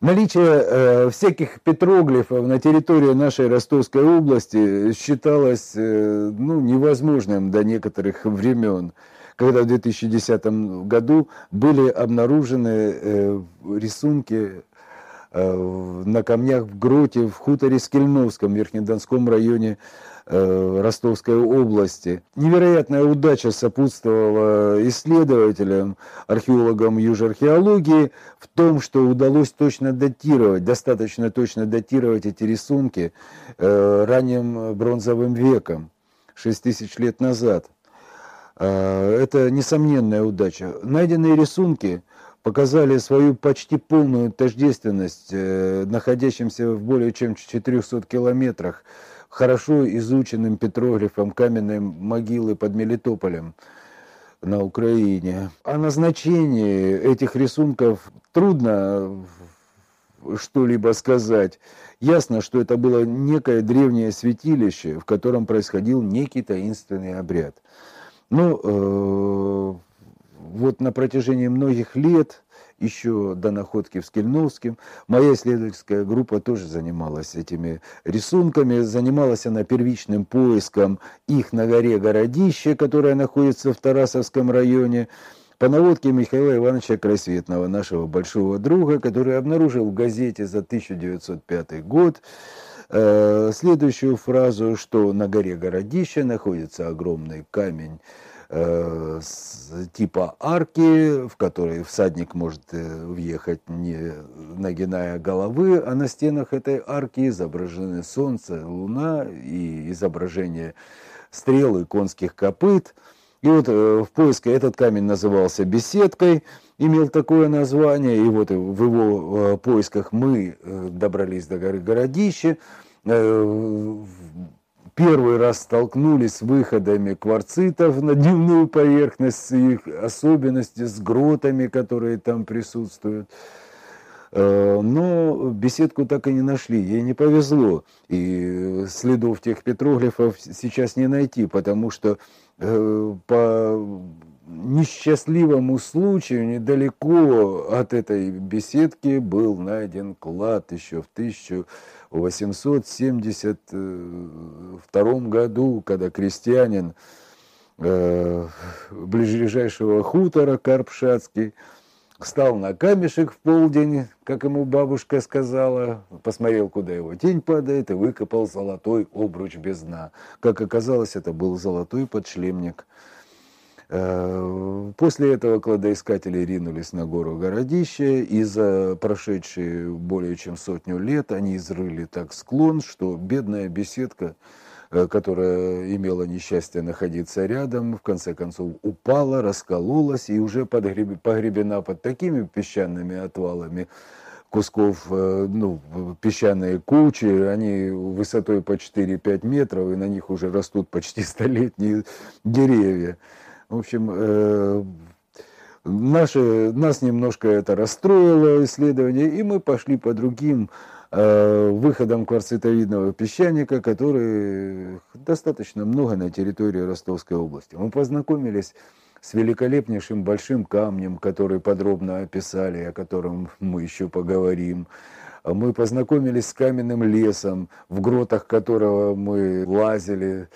Наличие э, всяких петроглифов на территории нашей Ростовской области считалось э, ну, невозможным до некоторых времен, когда в 2010 году были обнаружены э, рисунки на камнях в гроте в хуторе Скельновском, в Верхнедонском районе Э, Ростовской области. Невероятная удача сопутствовала исследователям, археологам южархеологии в том, что удалось точно датировать, достаточно точно датировать эти рисунки э, ранним бронзовым веком, 6 тысяч лет назад. Э, это несомненная удача. Найденные рисунки показали свою почти полную тождественность находящимся в более чем 400 километрах хорошо изученным петроглифом каменной могилы под Мелитополем на Украине. О назначении этих рисунков трудно что-либо сказать. Ясно, что это было некое древнее святилище, в котором происходил некий таинственный обряд. Ну, э, вот на протяжении многих лет еще до находки в Скельновском. Моя исследовательская группа тоже занималась этими рисунками. Занималась она первичным поиском их на горе Городище, которая находится в Тарасовском районе, по наводке Михаила Ивановича Красветного, нашего большого друга, который обнаружил в газете за 1905 год э, следующую фразу, что на горе Городище находится огромный камень э, типа арки, в которой всадник может э, въехать не нагиная головы, а на стенах этой арки изображены солнце, луна и изображение стрелы конских копыт. И вот э, в поиске этот камень назывался беседкой, имел такое название, и вот в его поисках мы добрались до горы Городище, первый раз столкнулись с выходами кварцитов на дневную поверхность, с их особенности, с гротами, которые там присутствуют. Э, но беседку так и не нашли, ей не повезло. И следов тех петроглифов сейчас не найти, потому что э, по несчастливому случаю недалеко от этой беседки был найден клад еще в 1872 году, когда крестьянин э, ближайшего хутора Карпшатский встал на камешек в полдень, как ему бабушка сказала, посмотрел, куда его тень падает, и выкопал золотой обруч без дна. Как оказалось, это был золотой подшлемник – Э, после этого кладоискатели ринулись на гору Городище, и за прошедшие более чем сотню лет они изрыли так склон, что бедная беседка, которая имела несчастье находиться рядом, в конце концов упала, раскололась и уже погребена под такими песчаными отвалами, кусков, э, ну, песчаные кучи, они высотой по 4-5 метров, и на них уже растут почти столетние деревья. В общем, э, наши, нас немножко это расстроило исследование, и мы пошли по другим э, выходам кварцитовидного песчаника, который достаточно много на территории Ростовской области. Мы познакомились с великолепнейшим большим камнем, который подробно описали, о котором мы еще поговорим. Мы познакомились с каменным лесом, в гротах которого мы лазили,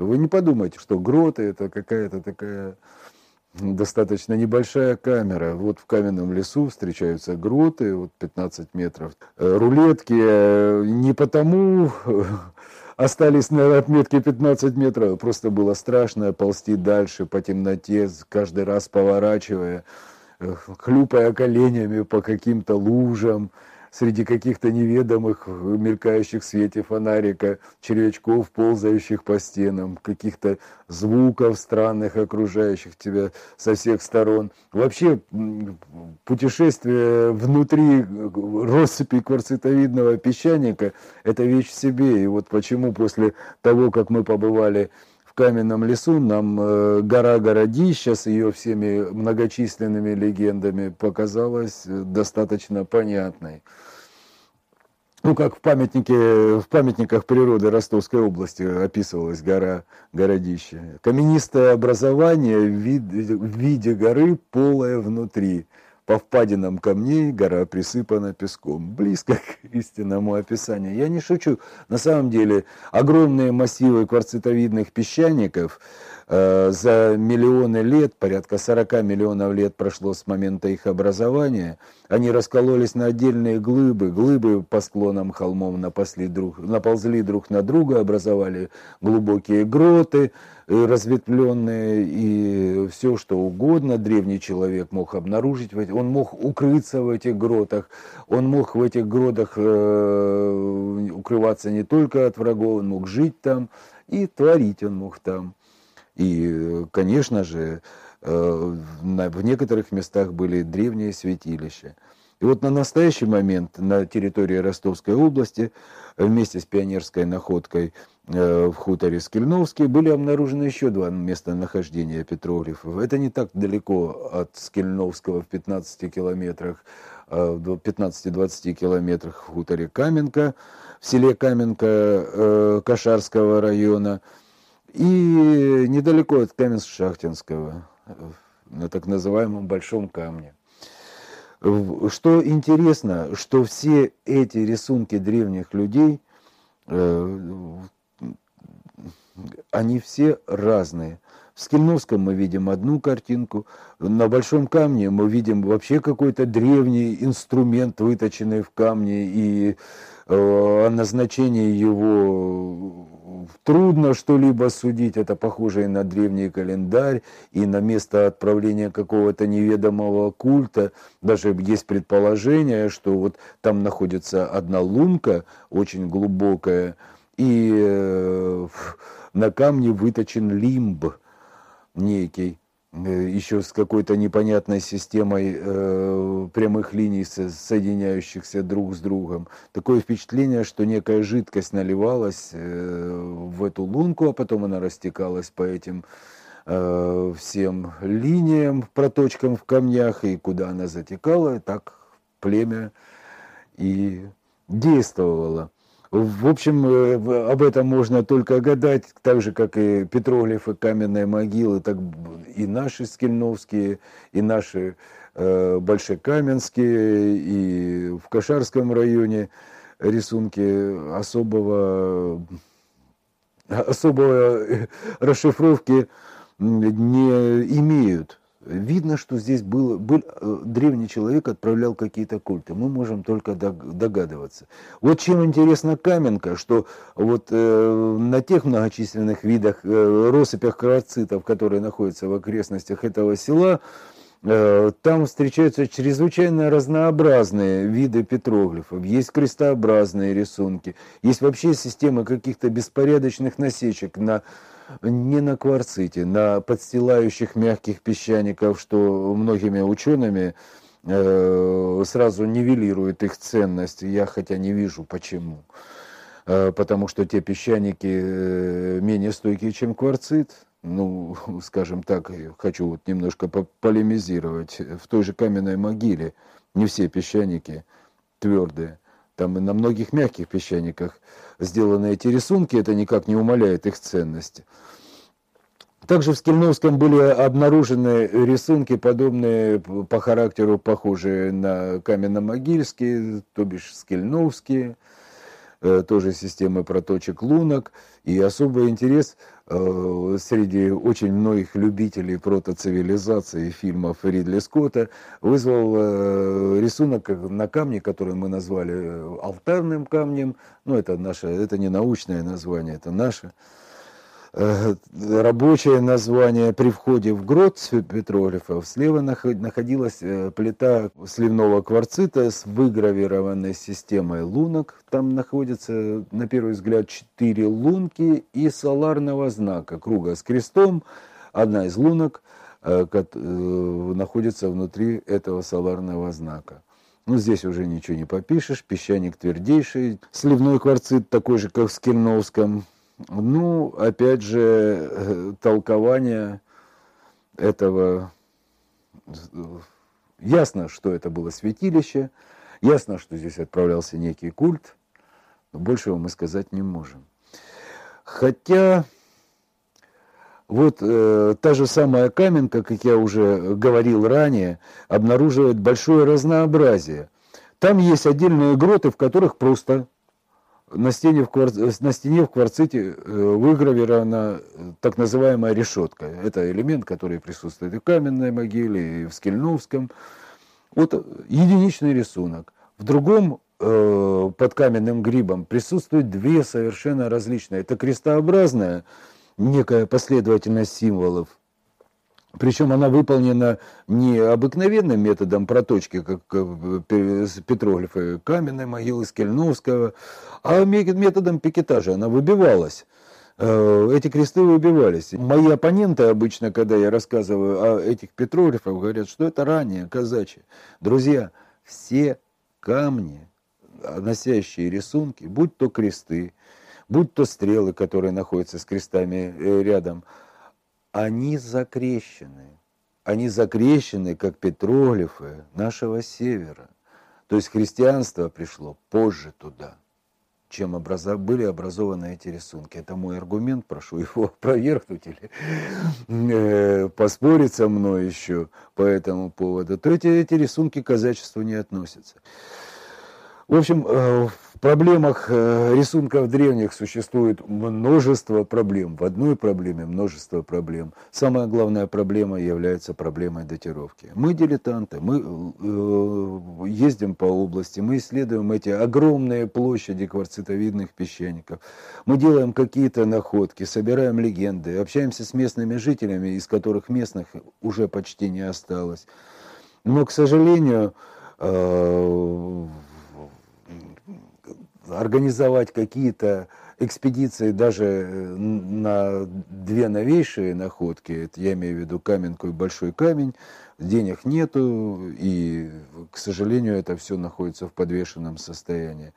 вы не подумайте, что гроты это какая-то такая достаточно небольшая камера. Вот в каменном лесу встречаются гроты, вот 15 метров. Э, рулетки э, не потому остались на отметке 15 метров, просто было страшно ползти дальше по темноте, каждый раз поворачивая, э, хлюпая коленями по каким-то лужам среди каких-то неведомых, мелькающих в свете фонарика, червячков, ползающих по стенам, каких-то звуков странных, окружающих тебя со всех сторон. Вообще, путешествие внутри россыпи кварцитовидного песчаника – это вещь в себе. И вот почему после того, как мы побывали каменном лесу нам э, гора Городища с ее всеми многочисленными легендами показалась э, достаточно понятной. Ну, как в, памятнике, в памятниках природы Ростовской области описывалась гора Городище. Каменистое образование в, вид, в виде горы, полое внутри. По впадинам камней гора присыпана песком. Близко к истинному описанию. Я не шучу. На самом деле огромные массивы кварцитовидных песчаников э, за миллионы лет, порядка 40 миллионов лет прошло с момента их образования, они раскололись на отдельные глыбы. Глыбы по склонам холмов напасли друг, наползли друг на друга, образовали глубокие гроты, разветвленные и все что угодно древний человек мог обнаружить, он мог укрыться в этих гротах, он мог в этих гротах э, укрываться не только от врагов, он мог жить там и творить он мог там. И, конечно же, э, в некоторых местах были древние святилища. И вот на настоящий момент на территории Ростовской области вместе с пионерской находкой Э, в хуторе Скельновский были обнаружены еще два местонахождения петроглифов. Это не так далеко от Скельновского в 15 километрах, э, в 15-20 километрах в хуторе Каменка, в селе Каменка э, Кашарского района и недалеко от Каменск-Шахтинского, на так называемом Большом Камне. Что интересно, что все эти рисунки древних людей они все разные. В Скельновском мы видим одну картинку, на Большом камне мы видим вообще какой-то древний инструмент, выточенный в камне, и э, о назначении его трудно что-либо судить, это похоже и на древний календарь, и на место отправления какого-то неведомого культа. Даже есть предположение, что вот там находится одна лунка, очень глубокая, и э, на камне выточен лимб некий, еще с какой-то непонятной системой э, прямых линий, соединяющихся друг с другом. Такое впечатление, что некая жидкость наливалась э, в эту лунку, а потом она растекалась по этим э, всем линиям, проточкам в камнях, и куда она затекала, так племя и действовало. В общем, э, об этом можно только гадать, так же, как и петроглифы, каменные могилы, так и наши скельновские, и наши э, большекаменские, и в Кашарском районе рисунки особого, особого э, расшифровки не имеют. Видно, что здесь был, был э, древний человек отправлял какие-то культы. Мы можем только догадываться. Вот чем интересна Каменка, что вот э, на тех многочисленных видах э, россыпях кровоцитов, которые находятся в окрестностях этого села, э, там встречаются чрезвычайно разнообразные виды петроглифов. Есть крестообразные рисунки, есть вообще система каких-то беспорядочных насечек на не на кварците, на подстилающих мягких песчаников, что многими учеными э, сразу нивелирует их ценность. Я хотя не вижу почему. Э, потому что те песчаники э, менее стойкие, чем кварцит. Ну, скажем так, хочу вот немножко полемизировать. В той же каменной могиле не все песчаники твердые. Там и на многих мягких песчаниках сделаны эти рисунки, это никак не умаляет их ценности. Также в Скельновском были обнаружены рисунки, подобные по характеру, похожие на каменно-могильские, то бишь скельновские, э, тоже системы проточек лунок. И особый интерес э, среди очень многих любителей протоцивилизации фильмов Ридли Скотта вызвал э, рисунок на камне, который мы назвали алтарным камнем. Ну, это наше, это не научное название, это наше. Э, рабочее название при входе в грот петроглифов слева находилась э, плита сливного кварцита с выгравированной системой лунок. Там находится, на первый взгляд, четыре лунки и соларного знака круга с крестом. Одна из лунок э, находится внутри этого соларного знака. Ну, здесь уже ничего не попишешь, песчаник твердейший, сливной кварцит такой же, как в Скельновском, ну, опять же, э, толкование этого... Ясно, что это было святилище, ясно, что здесь отправлялся некий культ, но большего мы сказать не можем. Хотя Вот э, та же самая Каменка, как я уже говорил ранее, обнаруживает большое разнообразие. Там есть отдельные гроты, в которых просто на стене в, квар... на стене в кварците э, выгравирована так называемая решетка. Это элемент, который присутствует и в каменной могиле, и в Скельновском. Вот единичный рисунок. В другом э, под каменным грибом присутствуют две совершенно различные. Это крестообразная некая последовательность символов. Причем она выполнена не обыкновенным методом проточки, как петроглифы каменной могилы Скельновского, а методом пикетажа. Она выбивалась. Э, эти кресты выбивались. Мои оппоненты обычно, когда я рассказываю о этих петроглифах, говорят, что это ранее казачьи. Друзья, все камни, носящие рисунки, будь то кресты, будь то стрелы, которые находятся с крестами э, рядом, они закрещены. Они закрещены, как петроглифы нашего севера. То есть христианство пришло позже туда, чем образов... были образованы эти рисунки. Это мой аргумент, прошу его опровергнуть или э, поспорить со мной еще по этому поводу. То эти, эти рисунки к казачеству не относятся. В общем, э, проблемах э, рисунков древних существует множество проблем. В одной проблеме множество проблем. Самая главная проблема является проблемой датировки. Мы дилетанты, мы э, ездим по области, мы исследуем эти огромные площади кварцитовидных песчаников. Мы делаем какие-то находки, собираем легенды, общаемся с местными жителями, из которых местных уже почти не осталось. Но, к сожалению, организовать какие-то экспедиции даже э, на две новейшие находки, это я имею в виду Каменку и Большой камень, денег нету, и, к сожалению, это все находится в подвешенном состоянии.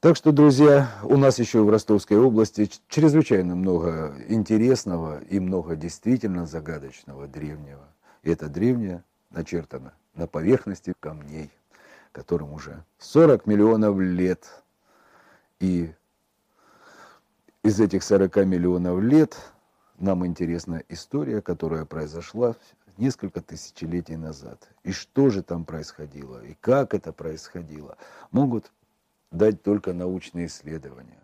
Так что, друзья, у нас еще в Ростовской области чрезвычайно много интересного и много действительно загадочного древнего. И это древнее начертано на поверхности камней, которым уже 40 миллионов лет – и из этих 40 миллионов лет нам интересна история, которая произошла несколько тысячелетий назад. И что же там происходило, и как это происходило, могут дать только научные исследования.